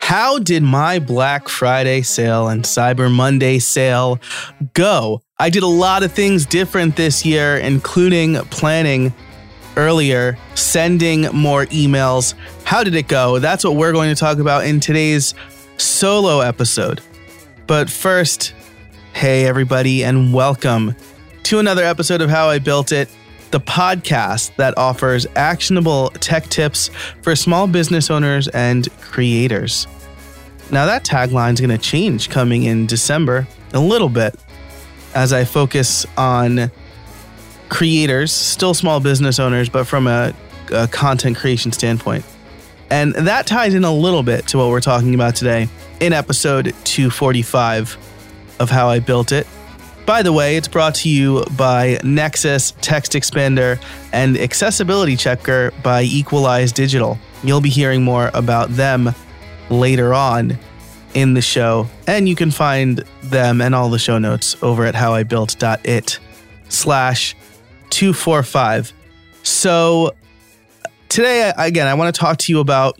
How did my Black Friday sale and Cyber Monday sale go? I did a lot of things different this year, including planning earlier, sending more emails. How did it go? That's what we're going to talk about in today's solo episode. But first, hey everybody, and welcome to another episode of How I Built It, the podcast that offers actionable tech tips for small business owners and creators. Now, that tagline is going to change coming in December a little bit as I focus on creators, still small business owners, but from a, a, content creation standpoint. And that ties in a little bit to what we're talking about today in episode 245 of How I Built It. By the way, it's brought to you by Nexcess, Text Expander, and Accessibility Checker by Equalize Digital. You'll be hearing more about them later on in the show, and you can find them and all the show notes over at howibuilt.it slash 245. So today, again, I want to talk to you about,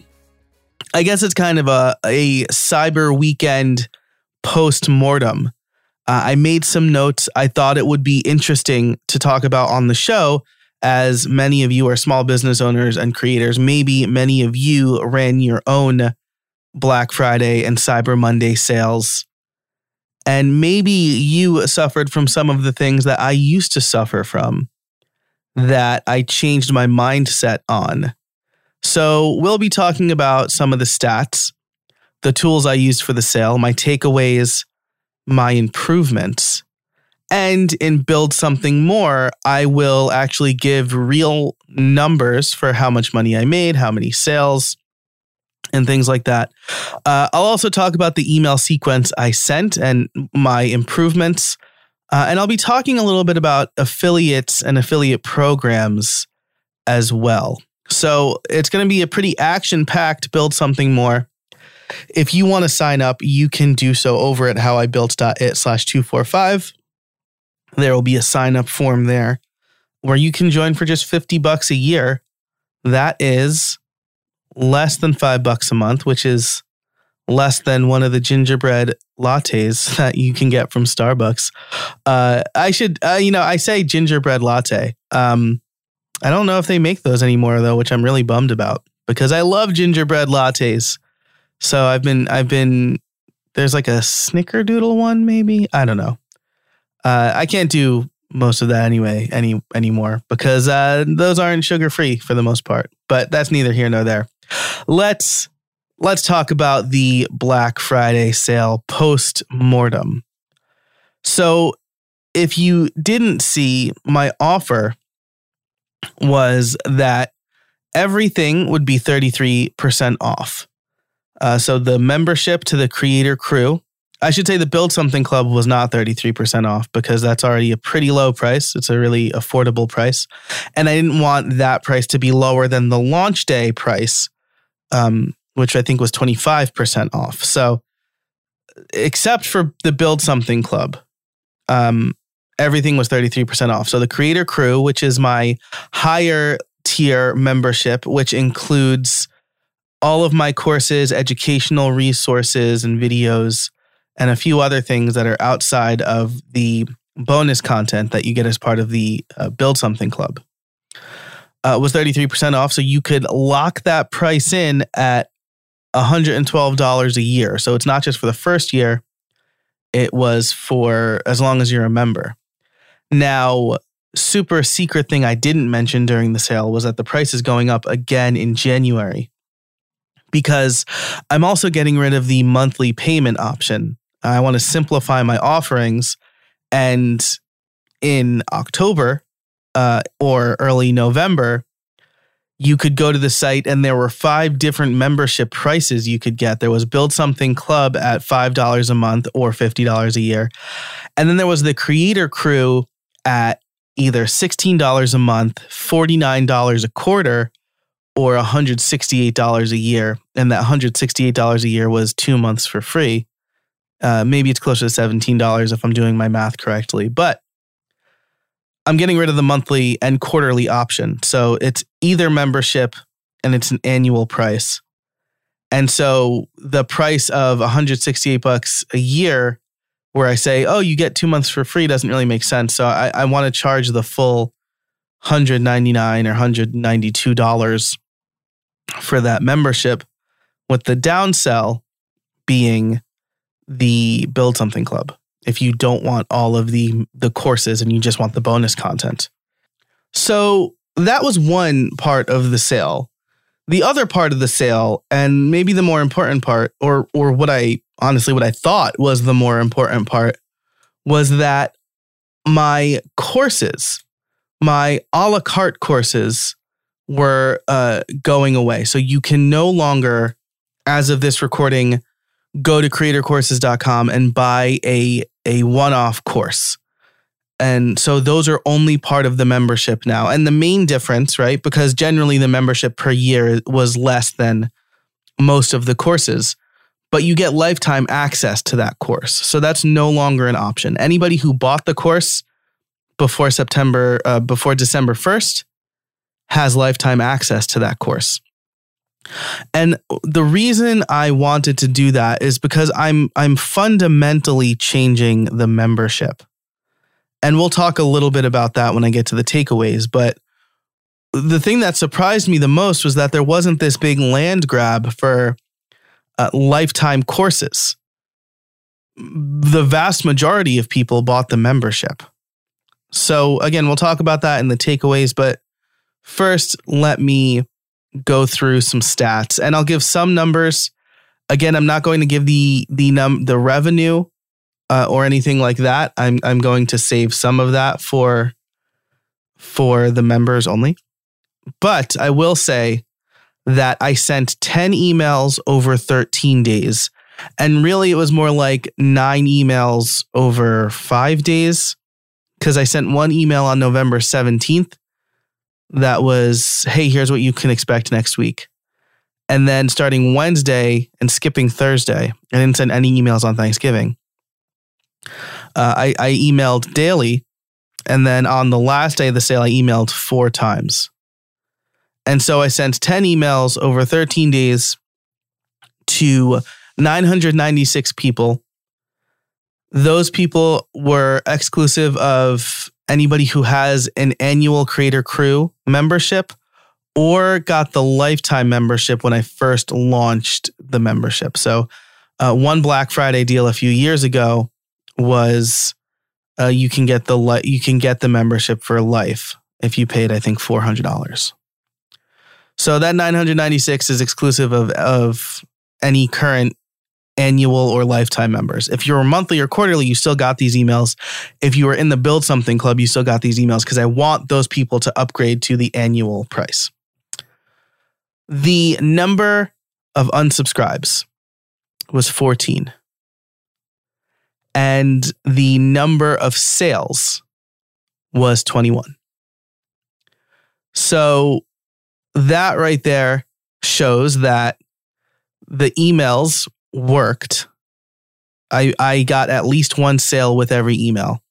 I guess it's kind of a, a cyber weekend post mortem uh, I made some notes I thought it would be interesting to talk about on the show, as many of you are small business owners and creators. Maybe many of you ran your own Black Friday and Cyber Monday sales. And maybe you suffered from some of the things that I used to suffer from that I changed my mindset on. So, we'll be talking about some of the stats, the tools I used for the sale, my takeaways, my improvements. And in Build Something More, I will actually give real numbers for how much money I made, how many sales, and things like that. Uh, I'll also talk about the email sequence I sent and my improvements. Uh, and I'll be talking a little bit about affiliates and affiliate programs as well. So it's going to be a pretty action packed Build Something More. If you want to sign up, you can do so over at howibuilt.it slash 245. There will be a sign up form there where you can join for just 50 bucks a year. That is less than five bucks a month, which is less than one of the gingerbread lattes that you can get from Starbucks. Uh, I should, uh, you know, I say gingerbread latte. Um, I don't know if they make those anymore though, which I'm really bummed about because I love gingerbread lattes. So I've been I've been there's like a snickerdoodle one maybe I don't know. Uh, I can't do most of that anyway any anymore because uh, those aren't sugar free for the most part. But that's neither here nor there. Let's let's talk about the Black Friday sale post mortem. So if you didn't see my offer was that everything would be 33% off. Uh, so the membership to the creator crew, I should say the Build Something Club was not 33% off because that's already a pretty low price. It's a really affordable price. And I didn't want that price to be lower than the launch day price, um, which I think was 25% off. So, except for the Build Something Club, um, everything was 33% off. So, the Creator Crew, which is my higher tier membership, which includes all of my courses, educational resources, and videos, and a few other things that are outside of the bonus content that you get as part of the uh, Build Something Club. Uh, was 33% off. So you could lock that price in at $112 a year. So it's not just for the first year, it was for as long as you're a member. Now, super secret thing I didn't mention during the sale was that the price is going up again in January because I'm also getting rid of the monthly payment option. I want to simplify my offerings. And in October uh, or early November, you could go to the site and there were five different membership prices you could get. There was Build Something Club at $5 a month or $50 a year. And then there was the Creator Crew at either $16 a month, $49 a quarter, or $168 a year. And that $168 a year was two months for free. Uh, maybe it's closer to $17 if I'm doing my math correctly. But I'm getting rid of the monthly and quarterly option. So it's either membership and it's an annual price. And so the price of 168 bucks a year, where I say, oh, you get two months for free, doesn't really make sense. So I, I want to charge the full 199 or 192 dollars for that membership, with the downsell being the build something club. If you don't want all of the the courses and you just want the bonus content. So that was one part of the sale. The other part of the sale, and maybe the more important part, or or what I honestly what I thought was the more important part, was that my courses, my a la carte courses, were uh, going away. So you can no longer, as of this recording, go to creatorcourses.com and buy a a one-off course. And so those are only part of the membership now. And the main difference, right? Because generally the membership per year was less than most of the courses, but you get lifetime access to that course. So that's no longer an option. Anybody who bought the course before September, uh, before December 1st, has lifetime access to that course. And the reason I wanted to do that is because I'm I'm fundamentally changing the membership. And we'll talk a little bit about that when I get to the takeaways. But the thing that surprised me the most was that there wasn't this big land grab for uh, lifetime courses. The vast majority of people bought the membership. So, again, we'll talk about that in the takeaways. But first, let me go through some stats and I'll give some numbers. Again, I'm not going to give the the num the revenue uh, or anything like that. I'm I'm going to save some of that for for the members only. But I will say that I sent 10 emails over 13 days. And really, it was more like nine emails over five days because I sent one email on November 17th that was, hey, here's what you can expect next week. And then starting Wednesday and skipping Thursday, I didn't send any emails on Thanksgiving. Uh, I, I emailed daily. And then on the last day of the sale, I emailed four times. And so I sent 10 emails over 13 days to 996 people. Those people were exclusive of anybody who has an annual Creator Crew membership or got the lifetime membership when I first launched the membership. So, uh, one Black Friday deal a few years ago was uh, you can get the li- you can get the membership for life if you paid I think four hundred dollars. So that nine hundred ninety six is exclusive of of any current annual or lifetime members. If you're monthly or quarterly, you still got these emails. If you were in the Build Something Club, you still got these emails because I want those people to upgrade to the annual price. The number of unsubscribes was 14 and the number of sales was 21. So that right there shows that the emails worked. I, I got at least one sale with every email.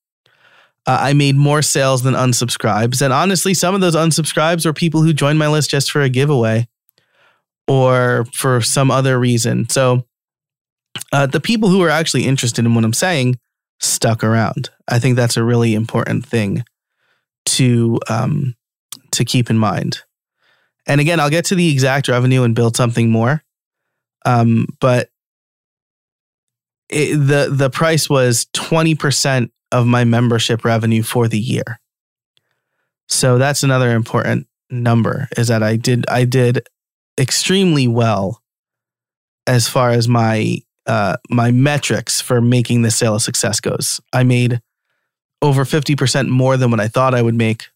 Uh, I made more sales than unsubscribes. And honestly, some of those unsubscribes were people who joined my list just for a giveaway or for some other reason. So uh, the people who are actually interested in what I'm saying stuck around. I think that's a really important thing to um, to keep in mind. And again, I'll get to the exact revenue and build something more. Um, but it, the the price was twenty percent of my membership revenue for the year. So that's another important number is that I did I did extremely well as far as my uh, my metrics for making the sale a success goes. I made over 50% more than what I thought I would make,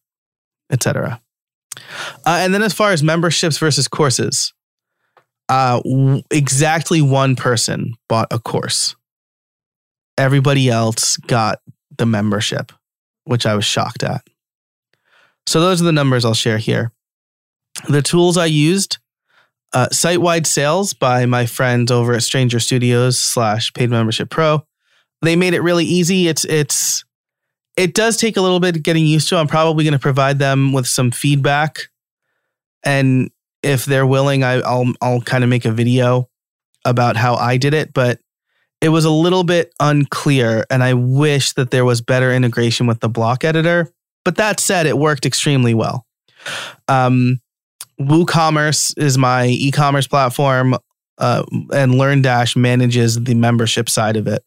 etc. Uh, and then as far as memberships versus courses, uh, w- exactly one person bought a course. Everybody else got the membership, which I was shocked at. So those are the numbers I'll share here. The tools I used uh, site-wide sales by my friends over at Stranger Studios slash Paid Membership Pro. They made it really easy. It's it's it does take a little bit getting used to. I'm probably going to provide them with some feedback, and if they're willing, I, I'll I'll kind of make a video about how I did it, but it was a little bit unclear, and I wish that there was better integration with the block editor. But that said, it worked extremely well. Um, WooCommerce is my e-commerce platform, uh, and LearnDash manages the membership side of it.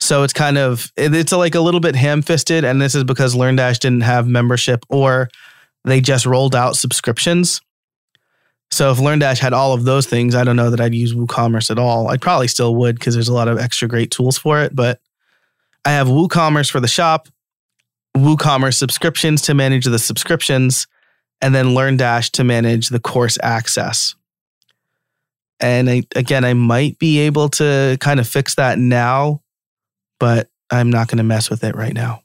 So it's kind of it's like a little bit ham-fisted, and this is because LearnDash didn't have membership or they just rolled out subscriptions. So if LearnDash had all of those things, I don't know that I'd use WooCommerce at all. I probably still would because there's a lot of extra great tools for it. But I have WooCommerce for the shop, WooCommerce subscriptions to manage the subscriptions, and then LearnDash to manage the course access. And I, again, I might be able to kind of fix that now, but I'm not going to mess with it right now.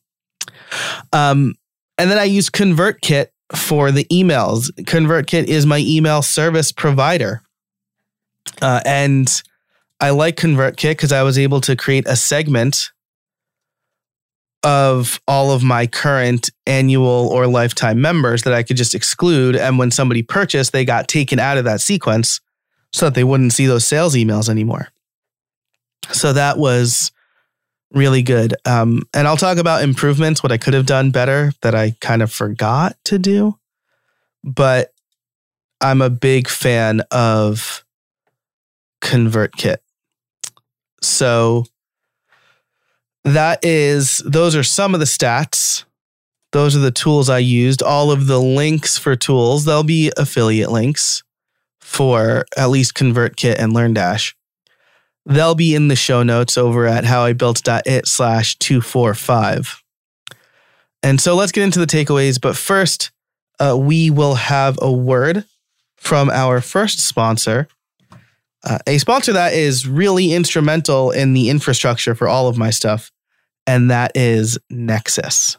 Um, and then I use ConvertKit for the emails. ConvertKit is my email service provider. Uh, and I like ConvertKit because I was able to create a segment of all of my current annual or lifetime members that I could just exclude. And when somebody purchased, they got taken out of that sequence so that they wouldn't see those sales emails anymore. So that was really good. Um, and I'll talk about improvements, what I could have done better that I kind of forgot to do. But I'm a big fan of ConvertKit. So that is, those are some of the stats. Those are the tools I used. All of the links for tools, they'll be affiliate links for at least ConvertKit and LearnDash. They'll be in the show notes over at howibuilt.it slash 245. And so let's get into the takeaways. But first, uh, we will have a word from our first sponsor, uh, a sponsor that is really instrumental in the infrastructure for all of my stuff, and that is Nexcess.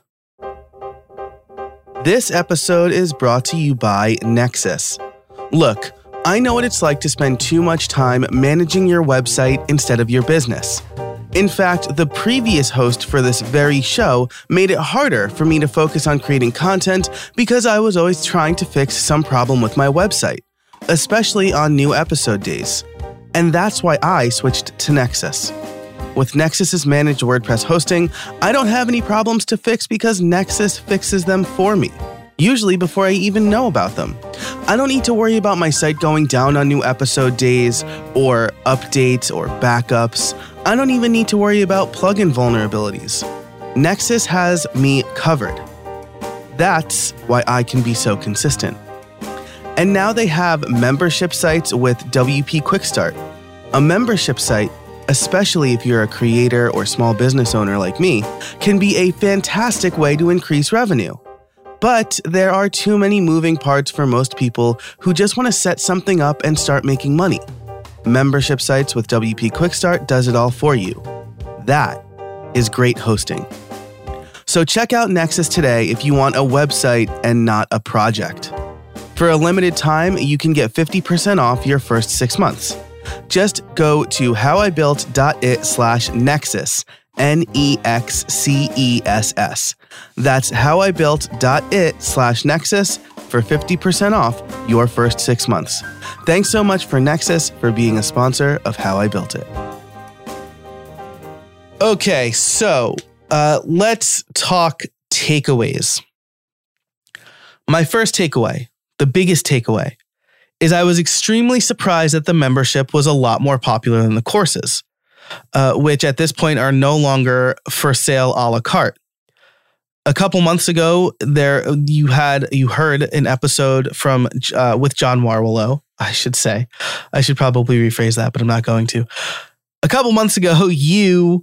This episode is brought to you by Nexcess. Look, I know what it's like to spend too much time managing your website instead of your business. In fact, the previous host for this very show made it harder for me to focus on creating content because I was always trying to fix some problem with my website, especially on new episode days. And that's why I switched to Nexcess. With Nexcess's managed WordPress hosting, I don't have any problems to fix because Nexcess fixes them for me usually before I even know about them. I don't need to worry about my site going down on new episode days, or updates, or backups. I don't even need to worry about plugin vulnerabilities. Nexcess has me covered. That's why I can be so consistent. And now they have membership sites with WP Quick Start. A membership site, especially if you're a creator or small business owner like me, can be a fantastic way to increase revenue. But there are too many moving parts for most people who just want to set something up and start making money. Membership sites with WP Quickstart does it all for you. That is great hosting. So check out Nexcess today if you want a website and not a project. For a limited time, you can get 50% off your first six months. Just go to howibuilt.it slash nexcess N E X C E S S. That's howibuilt.it slash Nexcess for 50% off your first six months. Thanks so much for Nexcess for being a sponsor of How I Built It. Okay, so uh, let's talk takeaways. My first takeaway, the biggest takeaway, is I was extremely surprised that the membership was a lot more popular than the courses uh, which at this point are no longer for sale a la carte. A couple months ago, there you had you heard an episode from uh, with John Warrillow. I should say, I should probably rephrase that, but I'm not going to. A couple months ago, you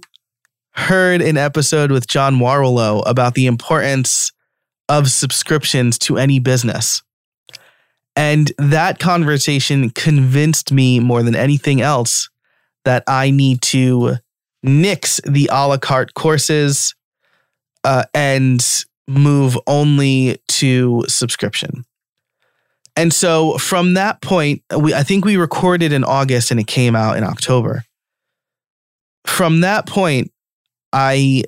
heard an episode with John Warrillow about the importance of subscriptions to any business. And that conversation convinced me more than anything else that I need to nix the a la carte courses uh, and move only to subscription. And so from that point, we I think we recorded in August and it came out in October. From that point, I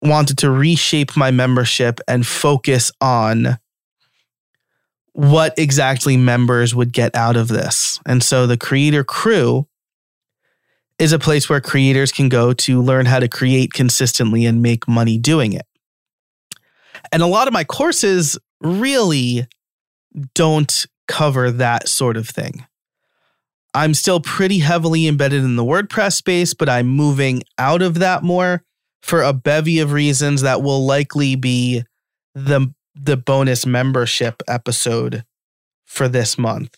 wanted to reshape my membership and focus on what exactly members would get out of this. And so the creator crew is a place where creators can go to learn how to create consistently and make money doing it. And a lot of my courses really don't cover that sort of thing. I'm still pretty heavily embedded in the WordPress space, but I'm moving out of that more for a bevy of reasons that will likely be the the bonus membership episode for this month.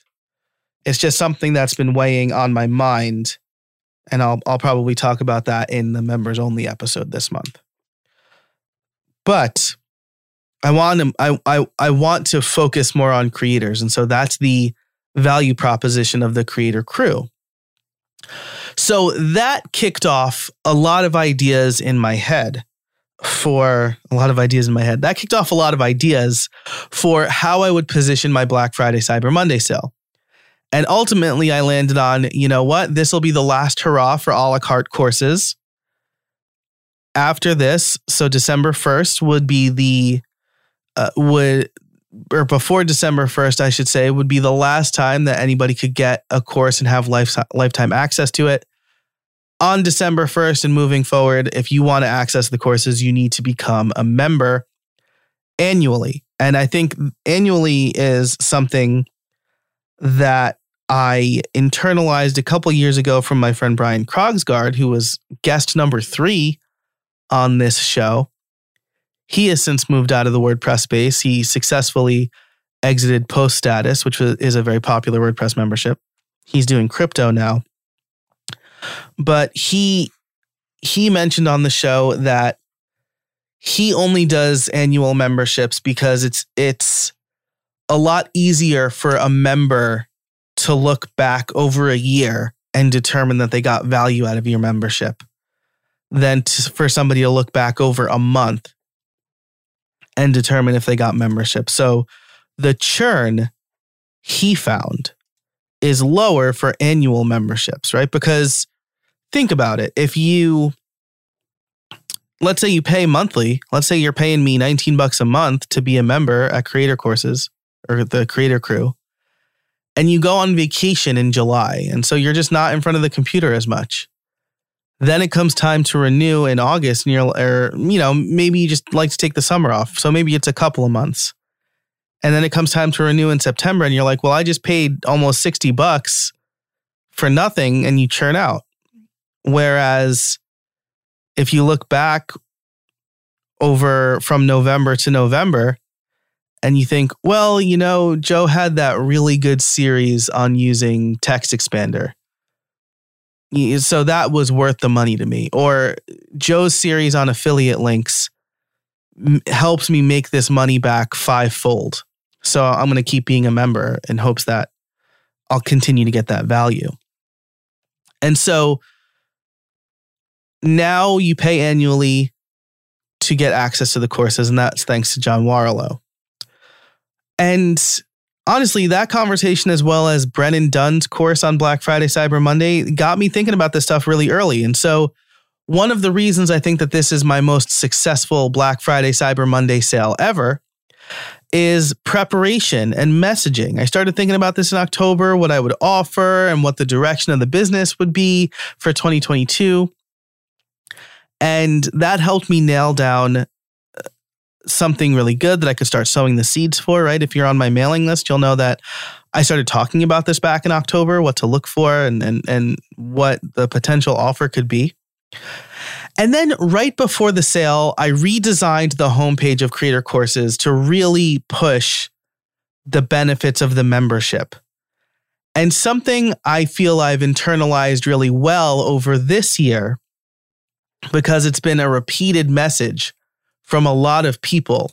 It's just something that's been weighing on my mind and I'll I'll probably talk about that in the members only episode this month. But I want to I, I I want to focus more on creators and so that's the value proposition of the creator crew. So that kicked off a lot of ideas in my head for a lot of ideas in my head. That kicked off a lot of ideas for how I would position my Black Friday Cyber Monday sale. And ultimately, I landed on, you know what? This will be the last hurrah for a la carte courses. After this, so December 1st would be the, uh, would, or before December 1st, I should say, would be the last time that anybody could get a course and have life, lifetime access to it. On December 1st and moving forward, if you want to access the courses, you need to become a member annually. And I think annually is something that I internalized a couple years ago from my friend Brian Krogsgard, who was guest number three on this show. He has since moved out of the WordPress space. He successfully exited Post Status, which is a very popular WordPress membership. He's doing crypto now. But he he mentioned on the show that he only does annual memberships because it's it's a lot easier for a member to look back over a year and determine that they got value out of your membership than to, for somebody to look back over a month and determine if they got membership. So the churn he found is lower for annual memberships, right? Because think about it. If you let's say you pay monthly, let's say you're paying me 19 bucks a month to be a member at Creator Courses or the Creator Crew and you go on vacation in July. And so you're just not in front of the computer as much. Then it comes time to renew in August and you're, or, you know, maybe you just like to take the summer off. So maybe it's a couple of months. And then it comes time to renew in September and you're like, well, I just paid almost 60 bucks for nothing and you churn out. Whereas if you look back over from November to November, and you think, well, you know, Joe had that really good series on using text expander. So that was worth the money to me. Or Joe's series on affiliate links helps me make this money back fivefold. So I'm going to keep being a member in hopes that I'll continue to get that value. And so now you pay annually to get access to the courses, and that's thanks to John Warrillow. And honestly, that conversation, as well as Brennan Dunn's course on Black Friday, Cyber Monday, got me thinking about this stuff really early. And so, one of the reasons I think that this is my most successful Black Friday, Cyber Monday sale ever is preparation and messaging. I started thinking about this in October, what I would offer and what the direction of the business would be for 2022. And that helped me nail down something really good that I could start sowing the seeds for, right? If you're on my mailing list, you'll know that I started talking about this back in October, what to look for and and and what the potential offer could be. And then right before the sale, I redesigned the homepage of Creator Courses to really push the benefits of the membership. And something I feel I've internalized really well over this year because it's been a repeated message from a lot of people,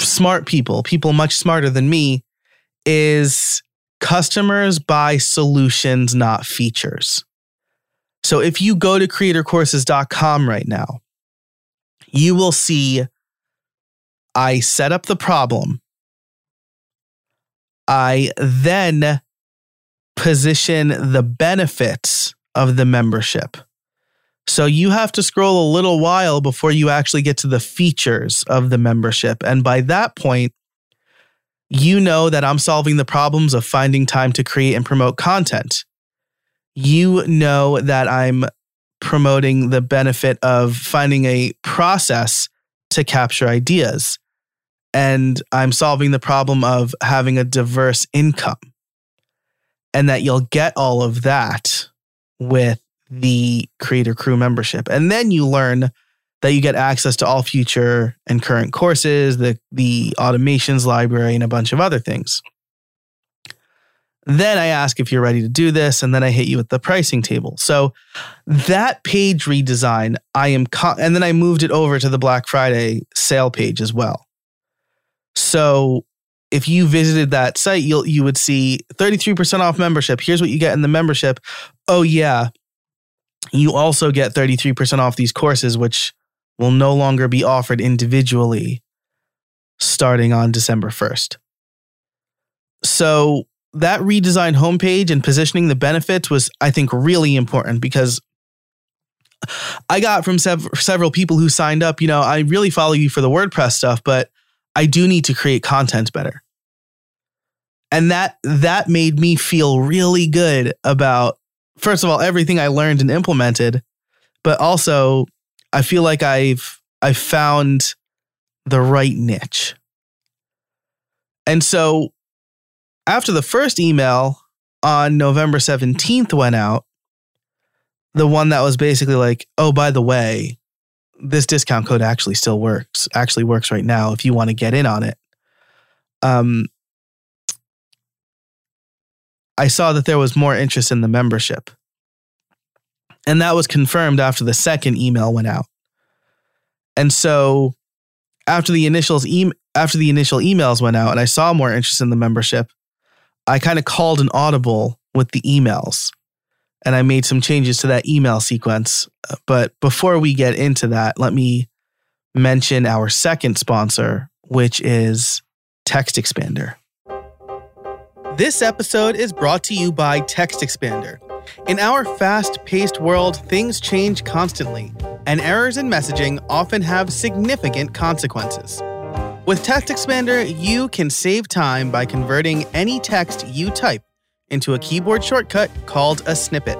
smart people, people much smarter than me, is customers buy solutions, not features. So if you go to creatorcourses.com right now, you will see I set up the problem. I then position the benefits of the membership. So you have to scroll a little while before you actually get to the features of the membership. And by that point, You know that I'm solving the problems of finding time to create and promote content. You know that I'm promoting the benefit of finding a process to capture ideas. And I'm solving the problem of having a diverse income. And that you'll get all of that with the Creator Crew membership. And then you learn that you get access to all future and current courses, the, the automations library, and a bunch of other things. Then I ask if you're ready to do this, and then I hit you with the pricing table. So that page redesign, I am, and then I moved it over to the Black Friday sale page as well. So if you visited that site, you'll you would see 33% off membership. Here's what you get in the membership. Oh yeah, you also get 33% off these courses, which will no longer be offered individually starting on December 1st. So that redesigned homepage and positioning the benefits was, I think, really important because I got from sev- several people who signed up, you know, I really follow you for the WordPress stuff, but I do need to create content better. And that that made me feel really good about first of all everything I learned and implemented, but also I feel like I've I found the right niche. And so after the first email on November 17th went out, the one that was basically like, oh, by the way, this discount code actually still works, actually works right now if you want to get in on it. Um, I saw that there was more interest in the membership. And that was confirmed after the second email went out. And so after the initials e- after the initial emails went out and I saw more interest in the membership, I kind of called an audible with the emails and I made some changes to that email sequence. But before we get into that, let me mention our second sponsor, which is Text Expander. This episode is brought to you by Text Expander. In our fast paced world, things change constantly, and errors in messaging often have significant consequences. With Text Expander, you can save time by converting any text you type into a keyboard shortcut called a snippet.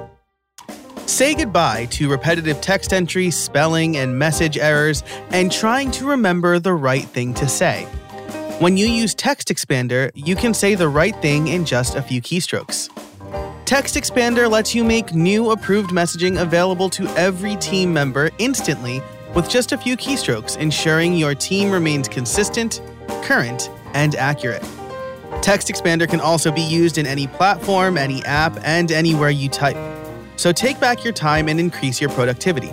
Say goodbye to repetitive text entry, spelling, and message errors, and trying to remember the right thing to say. When you use Text Expander, you can say the right thing in just a few keystrokes. Text Expander lets you make new approved messaging available to every team member instantly with just a few keystrokes, ensuring your team remains consistent, current, and accurate. Text Expander can also be used in any platform, any app, and anywhere you type. So take back your time and increase your productivity.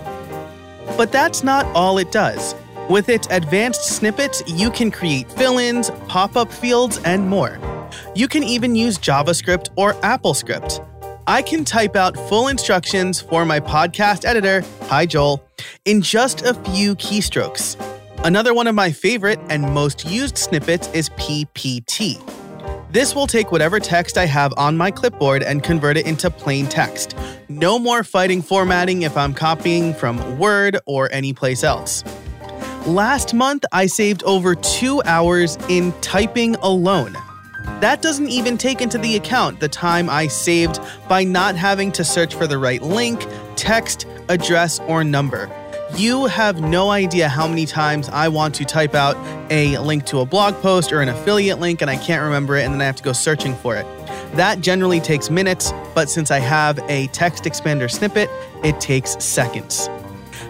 But that's not all it does. With its advanced snippets, you can create fill ins, pop up fields, and more. You can even use JavaScript or AppleScript. I can type out full instructions for my podcast editor, hi Joel, in just a few keystrokes. Another one of my favorite and most used snippets is PPT. This will take whatever text I have on my clipboard and convert it into plain text. No more fighting formatting if I'm copying from Word or anyplace else. Last month, I saved over two hours in typing alone. That doesn't even take into the account the time I saved by not having to search for the right link, text, address, or number. You have no idea how many times I want to type out a link to a blog post or an affiliate link and I can't remember it and then I have to go searching for it. That generally takes minutes, but since I have a text expander snippet, it takes seconds.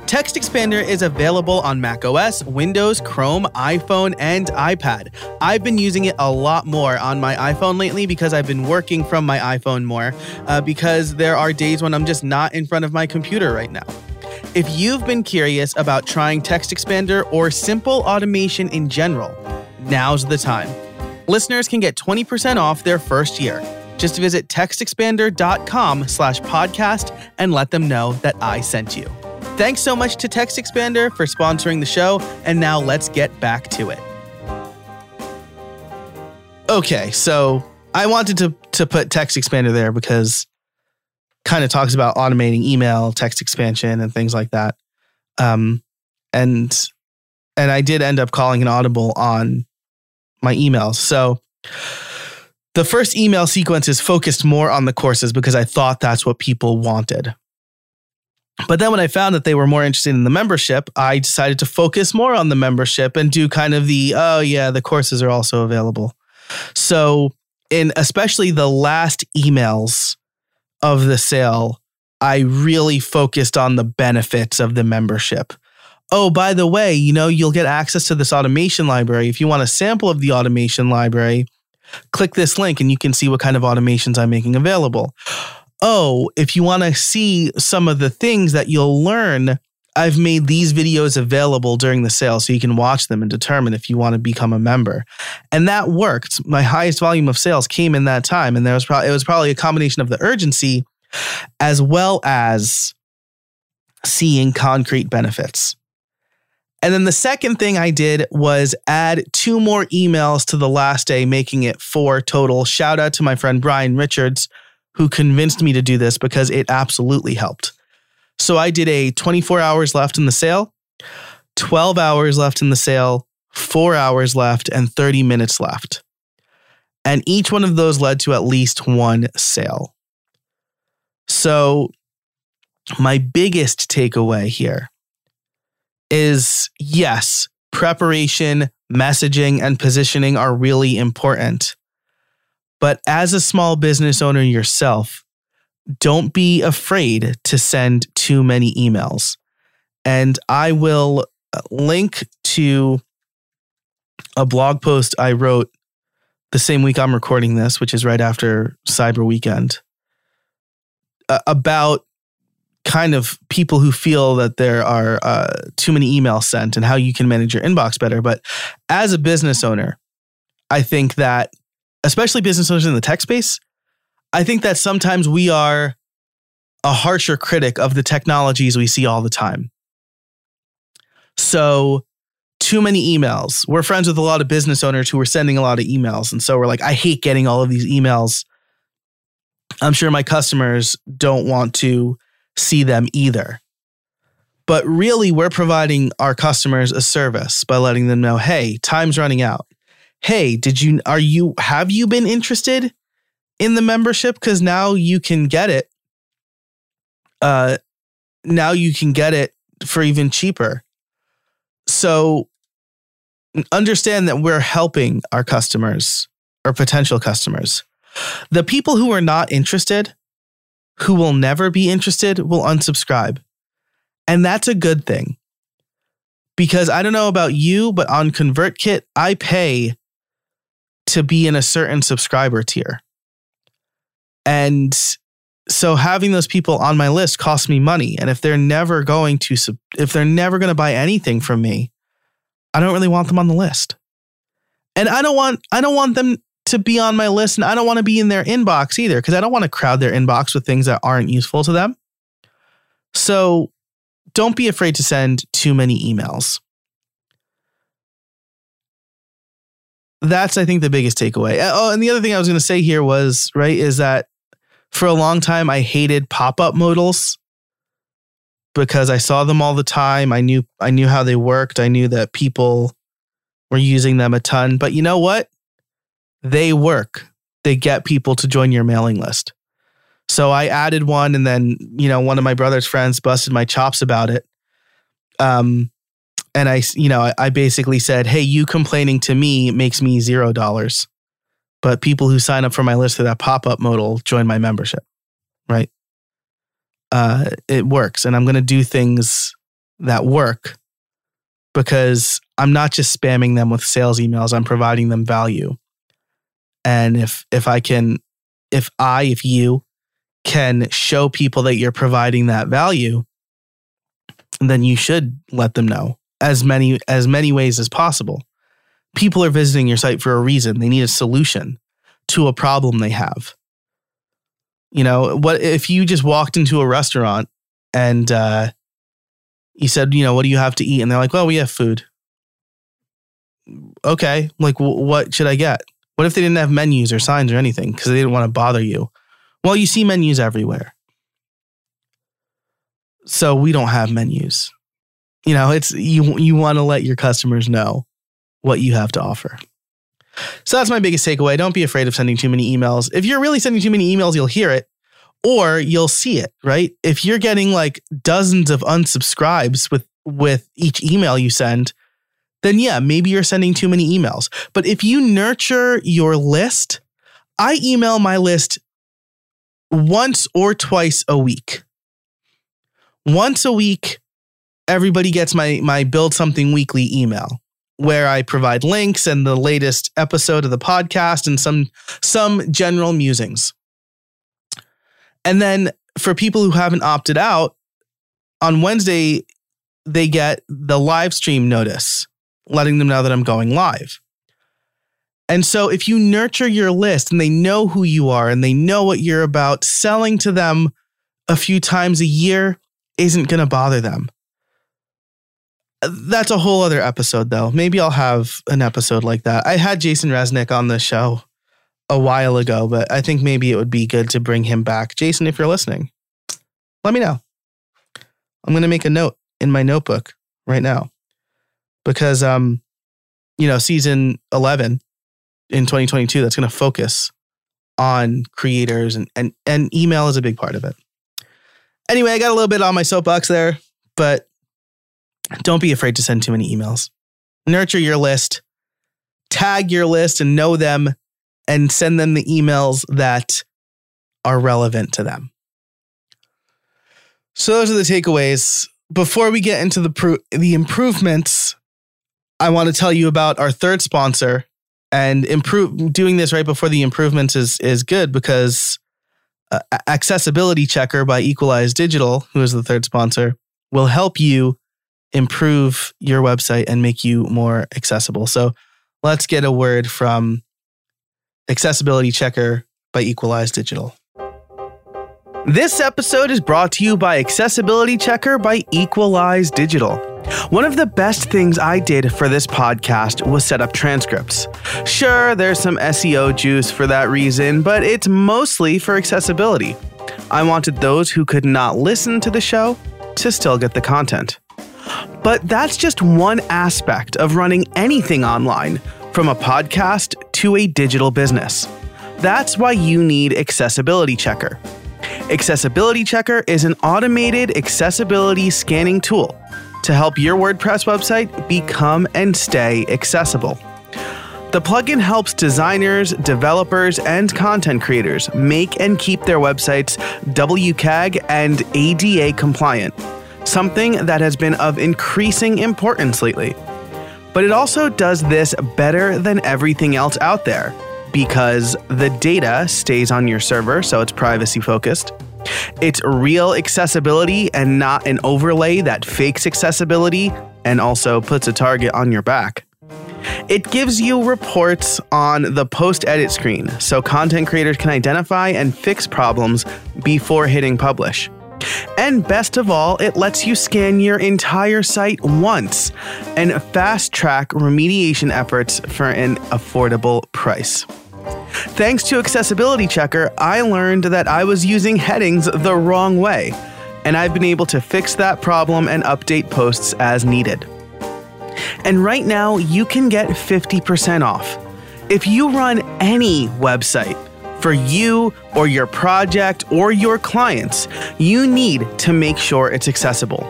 Text Expander is available on macOS, Windows, Chrome, iPhone, and iPad. I've been using it a lot more on my iPhone lately because I've been working from my iPhone more, uh, because there are days when I'm just not in front of my computer right now. If you've been curious about trying Text Expander or simple automation in general, now's the time. Listeners can get 20% off their first year. Just visit textexpander.com slash podcast and let them know that I sent you. Thanks so much to Text Expander for sponsoring the show, and now let's get back to it. Okay, so I wanted to to put Text Expander there because kind of talks about automating email, text expansion, and things like that. Um, and and I did end up calling an audible on my emails. So The first email sequence is focused more on the courses because I thought that's what people wanted. But then when I found that they were more interested in the membership, I decided to focus more on the membership and do kind of the, oh, yeah, the courses are also available. So, in especially the last emails of the sale, I really focused on the benefits of the membership. Oh, by the way, you know, you'll get access to this automation library. If you want a sample of the automation library, click this link and you can see what kind of automations I'm making available oh, if you want to see some of the things that you'll learn, I've made these videos available during the sale so you can watch them and determine if you want to become a member. And that worked. My highest volume of sales came in that time and there was it was probably a combination of the urgency as well as seeing concrete benefits. And then the second thing I did was add two more emails to the last day, making it four total. Shout out to my friend Brian Richards, who convinced me to do this because it absolutely helped. So I did a 24 hours left in the sale, 12 hours left in the sale, four hours left, and 30 minutes left. And each one of those led to at least one sale. So, my biggest takeaway here is yes, preparation, messaging, and positioning are really important. But as a small business owner yourself, don't be afraid to send too many emails. And I will uh, link to a blog post I wrote the same week I'm recording this, which is right after Cyber Weekend, about kind of people who feel that there are uh, too many emails sent and how you can manage your inbox better. But as a business owner, I think that especially business owners in the tech space, I think that sometimes we are a harsher critic of the technologies we see all the time. So, too many emails. We're friends with a lot of business owners who are sending a lot of emails. And so we're like, I hate getting all of these emails. I'm sure my customers don't want to see them either. But really, we're providing our customers a service by letting them know hey, time's running out hey, did you are you have you been interested in the membership cuz now you can get it uh now you can get it for even cheaper. So understand that we're helping our customers or potential customers. The people who are not interested, who will never be interested, will unsubscribe. And that's a good thing. Because I don't know about you, but on ConvertKit, I pay to be in a certain subscriber tier. And so having those people on my list costs me money. And if they're never going to, if they're never going to buy anything from me, I don't really want them on the list. And I don't want, I don't want them to be on my list and I don't want to be in their inbox either because I don't want to crowd their inbox with things that aren't useful to them. So don't be afraid to send too many emails. That's I think the biggest takeaway. Uh, oh, and the other thing I was going to say here was right is that for a long time I hated pop-up modals because I saw them all the time. I knew I knew how they worked. I knew that people were using them a ton. But you know what? They work. They get people to join your mailing list. So I added one and then, you know, one of my brother's friends busted my chops about it. Um and I, you know, I basically said, "Hey, you complaining to me makes me zero dollars, but people who sign up for my list of that pop up modal join my membership, right? Uh, it works, and I'm going to do things that work because I'm not just spamming them with sales emails. I'm providing them value, and if if I can, if I, if you can show people that you're providing that value, then you should let them know as many as many ways as possible. People are visiting your site for a reason. They need a solution to a problem they have. You know, what if you just walked into a restaurant and uh, you said, you know, what do you have to eat? And they're like, well, we have food. Okay, like what should I get? What if they didn't have menus or signs or anything because they didn't want to bother you? Well, you see menus everywhere. So we don't have menus you know, it's you you want to let your customers know what you have to offer. So that's my biggest takeaway. Don't be afraid of sending too many emails. If you're really sending too many emails, you'll hear it or you'll see it, right? If you're getting like dozens of unsubscribes with with each email you send, then yeah, maybe you're sending too many emails. But if you nurture your list, I email my list once or twice a week. Once a week, everybody gets my my build something weekly email where I provide links and the latest episode of the podcast and some some general musings. And then for people who haven't opted out, on Wednesday they get the live stream notice letting them know that I'm going live. And so if you nurture your list and they know who you are and they know what you're about, selling to them a few times a year isn't going to bother them. That's a whole other episode, though. Maybe I'll have an episode like that. I had Jason Resnick on the show a while ago, but I think maybe it would be good to bring him back. Jason, if you're listening, let me know. I'm going to make a note in my notebook right now because um you know season 11 in 2022 that's going to focus on creators and and and email is a big part of it. Anyway, I got a little bit on my soapbox there, but don't be afraid to send too many emails. Nurture your list, tag your list and know them and send them the emails that are relevant to them. So those are the takeaways. Before we get into the pro- the improvements, I want to tell you about our third sponsor and improve doing this right before the improvements is is good because uh, accessibility checker by equalize digital who is the third sponsor will help you improve your website and make you more accessible so let's get a word from accessibility checker by equalize digital this episode is brought to you by accessibility checker by equalize digital one of the best things I did for this podcast was set up transcripts. Sure, there's some SEO juice for that reason, but it's mostly for accessibility. I wanted those who could not listen to the show to still get the content. But that's just one aspect of running anything online, from a podcast to a digital business. That's why you need Accessibility Checker. Accessibility Checker is an automated accessibility scanning tool to help your WordPress website become and stay accessible. The plugin helps designers, developers, and content creators make and keep their websites WCAG and ADA compliant, something that has been of increasing importance lately. But it also does this better than everything else out there because the data stays on your server, so it's privacy focused. It's real accessibility and not an overlay that fakes accessibility and also puts a target on your back. It gives you reports on the post edit screen so content creators can identify and fix problems before hitting publish. And best of all, it lets you scan your entire site once and fast track remediation efforts for an affordable price. Thanks to Accessibility Checker, I learned that I was using headings the wrong way, and I've been able to fix that problem and update posts as needed. And right now, you can get 50% off. If you run any website, for you or your project or your clients, you need to make sure it's accessible.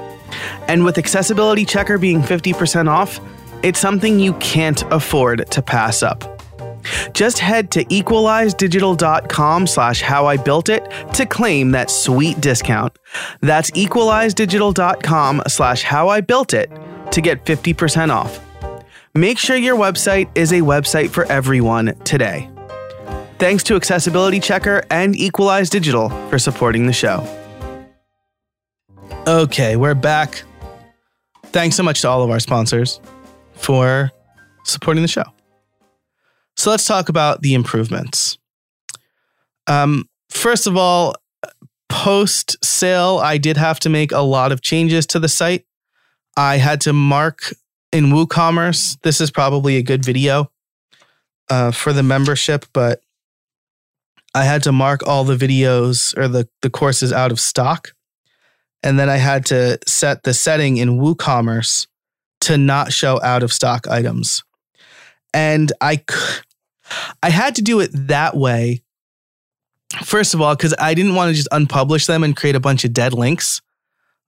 And with Accessibility Checker being 50% off, it's something you can't afford to pass up. Just head to equalizedigital.com slash how I built it to claim that sweet discount. That's equalizedigital.com slash how I built it to get 50% off. Make sure your website is a website for everyone today. Thanks to Accessibility Checker and Equalize Digital for supporting the show. Okay, we're back. Thanks so much to all of our sponsors for supporting the show. So let's talk about the improvements. Um, first of all, post sale, I did have to make a lot of changes to the site. I had to mark in WooCommerce. This is probably a good video uh, for the membership, but I had to mark all the videos or the, the courses out of stock. And then I had to set the setting in WooCommerce to not show out of stock items. And I I had to do it that way. First of all, because I didn't want to just unpublish them and create a bunch of dead links,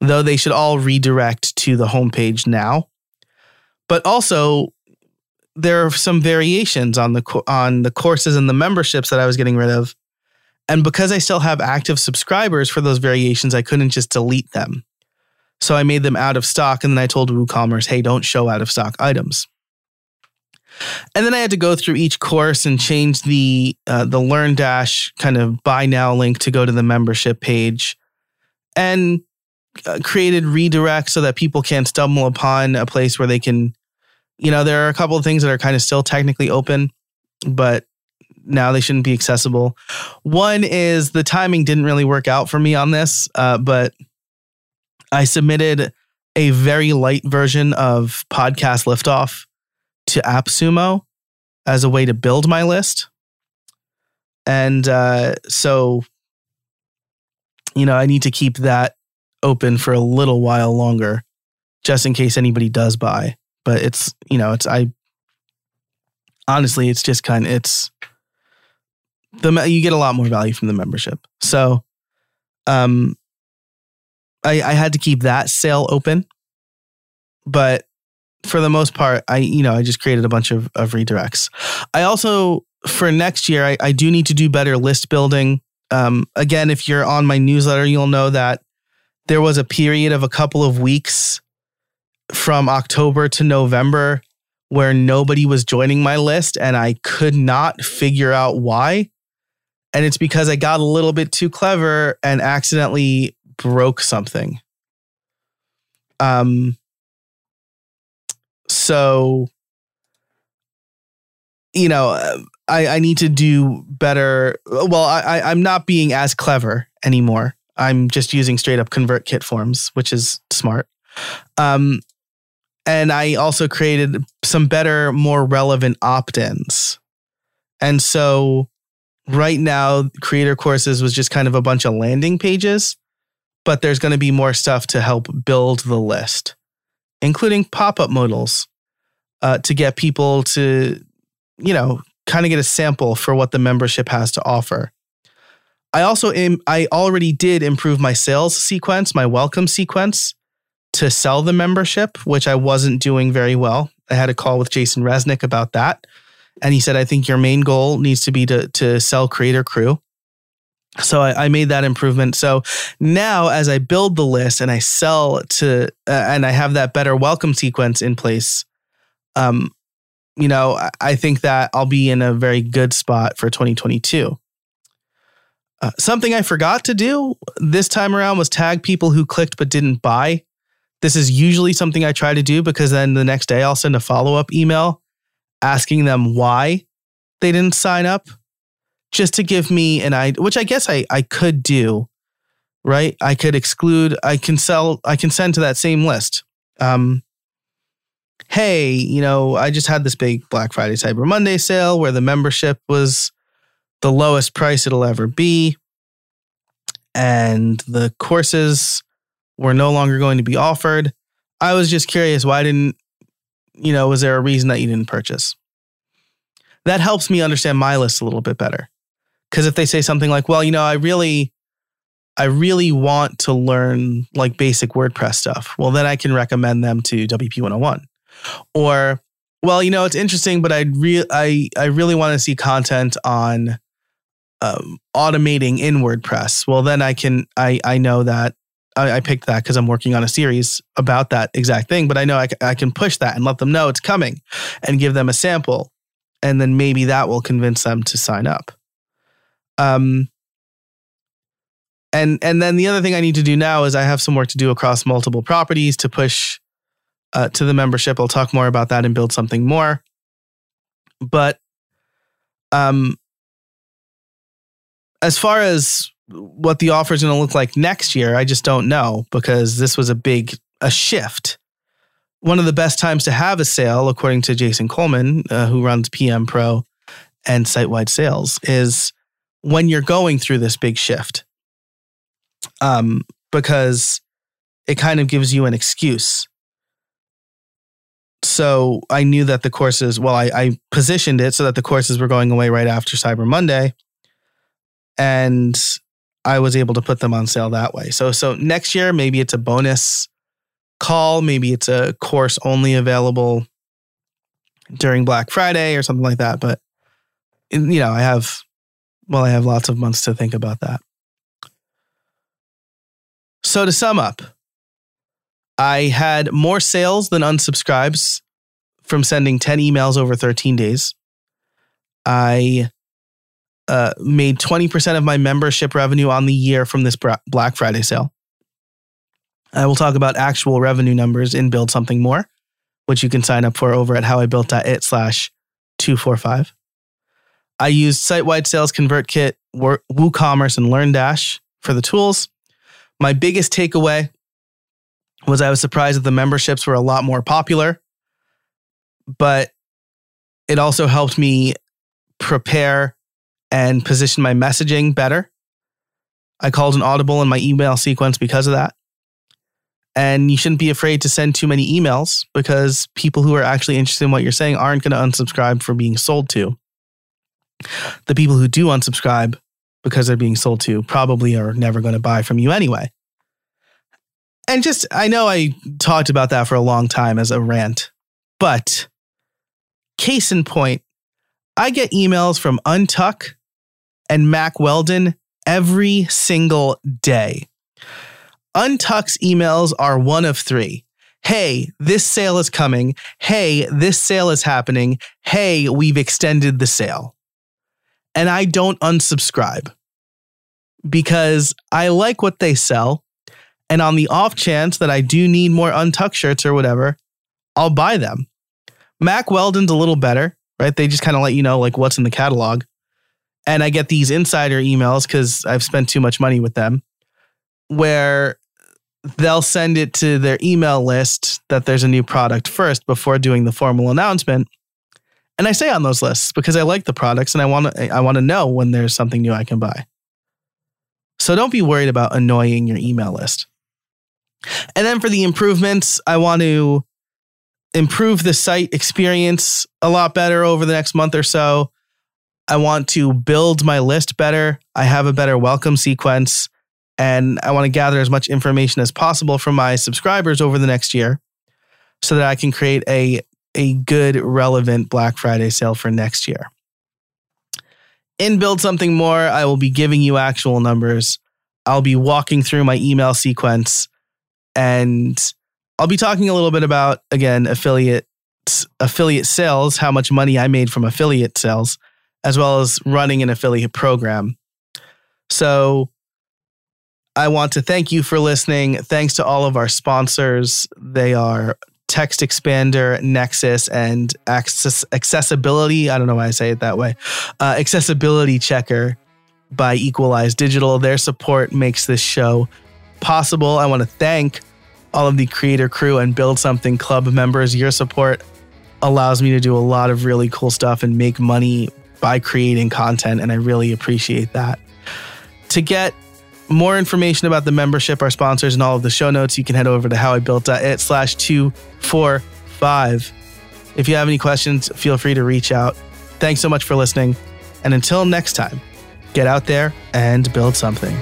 though they should all redirect to the homepage now. But also, there are some variations on the on the courses and the memberships that I was getting rid of. And because I still have active subscribers for those variations, I couldn't just delete them. So I made them out of stock and then I told WooCommerce, hey, don't show out of stock items. And then I had to go through each course and change the uh, the LearnDash kind of buy now link to go to the membership page, and uh, created redirects so that people can't stumble upon a place where they can, you know, there are a couple of things that are kind of still technically open, but now they shouldn't be accessible. One is the timing didn't really work out for me on this, uh, but I submitted a very light version of Podcast Liftoff to AppSumo as a way to build my list. And uh, so, you know, I need to keep that open for a little while longer just in case anybody does buy. But it's, you know, it's, I honestly, it's just kind of, it's, the you get a lot more value from the membership. So, um, I I had to keep that sale open, but for the most part, I you know I just created a bunch of of redirects. I also for next year, I, I do need to do better list building. Um, again, if you're on my newsletter, you'll know that there was a period of a couple of weeks from October to November where nobody was joining my list and I could not figure out why. And it's because I got a little bit too clever and accidentally broke something. Um so you know, I, I need to do better. Well, I, I'm not being as clever anymore. I'm just using straight up ConvertKit forms, which is smart. Um, and I also created some better, more relevant opt ins. And so right now creator courses was just kind of a bunch of landing pages but there's going to be more stuff to help build the list including pop-up modals uh, to get people to you know kind of get a sample for what the membership has to offer i also am i already did improve my sales sequence my welcome sequence to sell the membership which i wasn't doing very well i had a call with jason resnick about that and he said, I think your main goal needs to be to, to sell Creator Crew. So I, I made that improvement. So now, as I build the list and I sell to, uh, and I have that better welcome sequence in place, um, you know, I think that I'll be in a very good spot for 2022. Uh, something I forgot to do this time around was tag people who clicked but didn't buy. This is usually something I try to do because then the next day I'll send a follow up email asking them why they didn't sign up just to give me an idea, which I guess I, I could do, right? I could exclude, I can sell, I can send to that same list. Um, hey, you know, I just had this big Black Friday Cyber Monday sale where the membership was the lowest price it'll ever be. And the courses were no longer going to be offered. I was just curious why didn't you know, was there a reason that you didn't purchase? That helps me understand my list a little bit better. Because if they say something like, well, you know, I really, I really want to learn like basic WordPress stuff, well, then I can recommend them to WP 101. Or, well, you know, it's interesting, but I re- I I really want to see content on um, automating in WordPress. Well, then I can I I know that I, I picked that because I'm working on a series about that exact thing. But I know I, I can push that and let them know it's coming and give them a sample. And then maybe that will convince them to sign up. Um, and and then the other thing I need to do now is I have some work to do across multiple properties to push uh, to the membership. I'll talk more about that and build something more. But um, as far as what the offer is going to look like next year, I just don't know because this was a big a shift. One of the best times to have a sale, according to Jason Coleman, uh, who runs PM Pro and site wide sales, is when you're going through this big shift. Um, because it kind of gives you an excuse. so I knew that the courses, well, I, I positioned it so that the courses were going away right after Cyber Monday. And I was able to put them on sale that way. So so next year maybe it's a bonus call, maybe it's a course only available during Black Friday or something like that, but you know, I have well, I have lots of months to think about that. So to sum up, I had more sales than unsubscribes from sending 10 emails over 13 days. I uh, made 20% of my membership revenue on the year from this Black Friday sale. I will talk about actual revenue numbers in Build Something More, which you can sign up for over at howibuilt.it slash 245. I used site-wide sales ConvertKit, WooCommerce, and LearnDash for the tools. My biggest takeaway was I was surprised that the memberships were a lot more popular, but it also helped me prepare and position my messaging better. I called an audible in my email sequence because of that. And you shouldn't be afraid to send too many emails because people who are actually interested in what you're saying aren't going to unsubscribe for being sold to. The people who do unsubscribe because they're being sold to probably are never going to buy from you anyway. And just, I know I talked about that for a long time as a rant, but case in point, I get emails from Untuck and Mack Weldon every single day. Untuck's emails are one of three. Hey, this sale is coming. Hey, this sale is happening. Hey, we've extended the sale. And I don't unsubscribe because I like what they sell. And on the off chance that I do need more Untuck shirts or whatever, I'll buy them. Mack Weldon's a little better, right? They just kind of let you know like what's in the catalog and I get these insider emails because I've spent too much money with them, where they'll send it to their email list that there's a new product first before doing the formal announcement. And I stay on those lists because I like the products and I want to I want to know when there's something new I can buy. So don't be worried about annoying your email list. And then for the improvements, I want to improve the site experience a lot better over the next month or so. I want to build my list better. I have a better welcome sequence, and I want to gather as much information as possible from my subscribers over the next year so that I can create a, a good, relevant Black Friday sale for next year. In Build Something More, I will be giving you actual numbers. I'll be walking through my email sequence and I'll be talking a little bit about, again, affiliate affiliate sales, how much money I made from affiliate sales as well as running an affiliate program. So I want to thank you for listening. Thanks to all of our sponsors. They are Text Expander, Nexcess, and Access Accessibility. I don't know why I say it that way. Uh, accessibility Checker by Equalize Digital. Their support makes this show possible. I want to thank all of the creator crew and Build Something Club members. Your support allows me to do a lot of really cool stuff and make money by creating content, and I really appreciate that. To get more information about the membership, our sponsors, and all of the show notes, you can head over to howibuilt.it slash 245. If you have any questions, feel free to reach out. Thanks so much for listening. And until next time, get out there and build something.